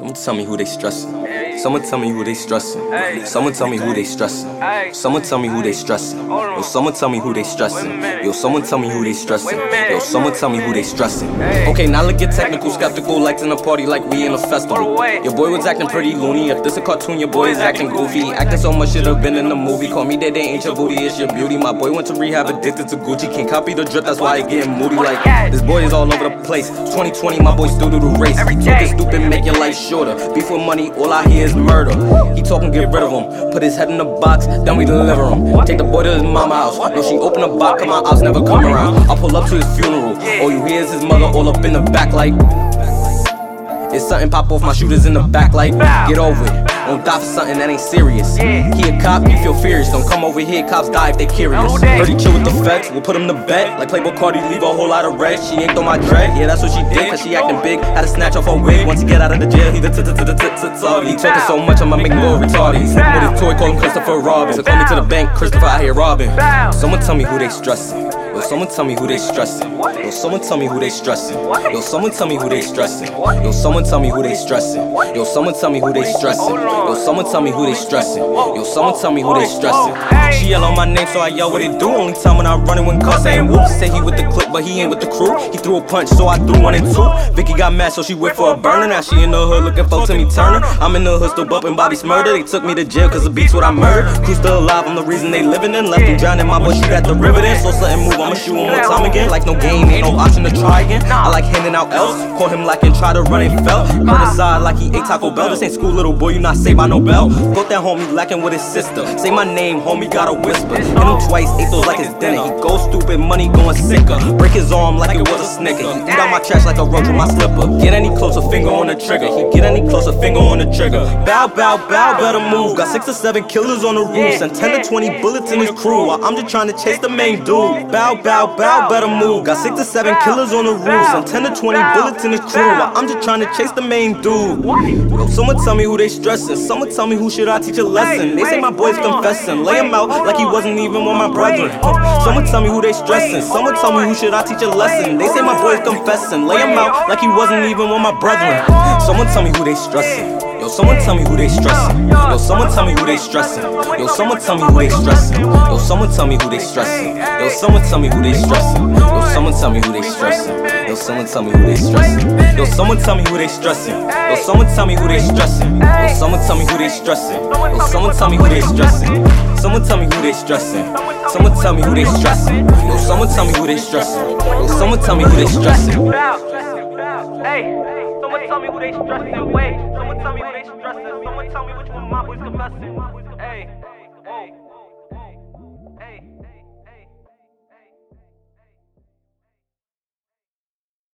Someone tell me who they stressing. Someone tell me who they stressing. Someone tell me who they stressing. Someone tell me who they stressing. Yo, someone tell me who they stressing. Yo, someone tell me who they stressing. Yo, someone tell me who they stressing. Okay, now let's get technical, skeptical, like in a party like we in a festival. Your boy was acting pretty loony. If this a cartoon, your boy is acting goofy. Acting so much should have been in the movie. Call me that they ain't your booty, it's your beauty. My boy went to rehab, addicted to Gucci. Can't copy the drip, that's why I getting moody. Like this boy is all over the place. 2020, my boy still do the race. Talking stupid, make your life shorter. With money, all I hear is murder. He talking, get rid of him. Put his head in the box, then we deliver him. Take the boy to his mama house. No, she open the box, come my house never come around. I'll pull up to his funeral. All you hear is his mother all up in the back, like. It's something pop off my shooters in the back, like. Get over it. Don't die for something that ain't serious. He a cop, you feel furious. Don't come over here, cops die if they curious. Heard he chill with the feds, we'll put him to bed. Like Playboi Carti, leave a whole lot of red. She ain't throw my dread, yeah, that's what she did. Cause she acting big, had to snatch off her wig. Once he get out of the jail, he the t t t t t He talking so much, I'ma make go retarded. He's with his toy, call him Christopher Robin. So call me to the bank, Christopher out here robbing. Someone tell me who they stressing. Yo, someone tell me who they stressing. Yo, someone tell me who they stressing. Yo, someone tell me who they stressing. Yo, someone tell me who they stressing. Yo, someone tell me who they stressing. Yo, someone tell me who they stressing. Yo, someone tell me who they stressing. She yell on my name, so I yell what it do. Only time when I run it when cuss ain't whoop. Say he with the clip, but he ain't with the crew. He threw a punch, so I threw one and two. Vicky got mad, so she went for a burner. Now she in the hood looking for Timmy Turner. I'm in the hood still bumping Bobby Shmurda. They took me to jail cause the beats what I murdered. Crew still alive, I'm the reason they living in. Left him drowning, my boy shoot at the river then. So something move, I'ma shoot one more time again. Like no game, ain't no option to try again. I like handing out L's. Call him like and try to run and fell. Aside like he ate Taco Bell. This ain't school, little boy, you not saved by no bell. Thought that homie lacking with his sister. Say my name, homie, gotta whisper. Hit him twice, ate those like his dinner. He go stupid, money going sicker. Break his arm like it was a snicker. He eat out my trash like a roach with my slipper. Get any closer, finger on the trigger. He get any closer, finger on the trigger. Bow, bow, bow, better move. Got six or seven killers on the roof. And 10 to 20 bullets in his crew. While I'm just trying to chase the main dude. Bow, bow, bow, bow, better move. Got six to seven killers on the roofs and 10 to 20 bullets in his crew. While I'm just trying to chase the main dude. Someone tell me who they stressing. Someone tell me who should I teach a lesson. They say my boy's confessing. Lay him out like he wasn't even one of my brethren. Someone tell me who they stressing. Someone tell me who should I teach a lesson. They say my boy's confessing. Lay him out like he wasn't even one of my brethren. Someone tell me who they stressing. Yo, someone tell me who they stressing. Yo, someone tell me who they stressing. Yo, someone tell me who they stressing. Yo, someone tell me who they stressing. Yo, someone tell me who they stressing. Yo, someone tell me who they stressing. Yo, someone tell me who they stressing. Yo, someone tell me who they stressing. Yo, someone tell me who they stressing. Yo, someone tell me who they stressing. Yo, someone tell me who they stressing. Someone tell me who they stressing. Someone tell me who they stressing. Yo, someone tell me who they stressing. Yo, someone tell me who they stressing. Hey, tell me who they stressing. Wait, someone tell me who they stressing. Someone tell me which one my boys confessing. Hey.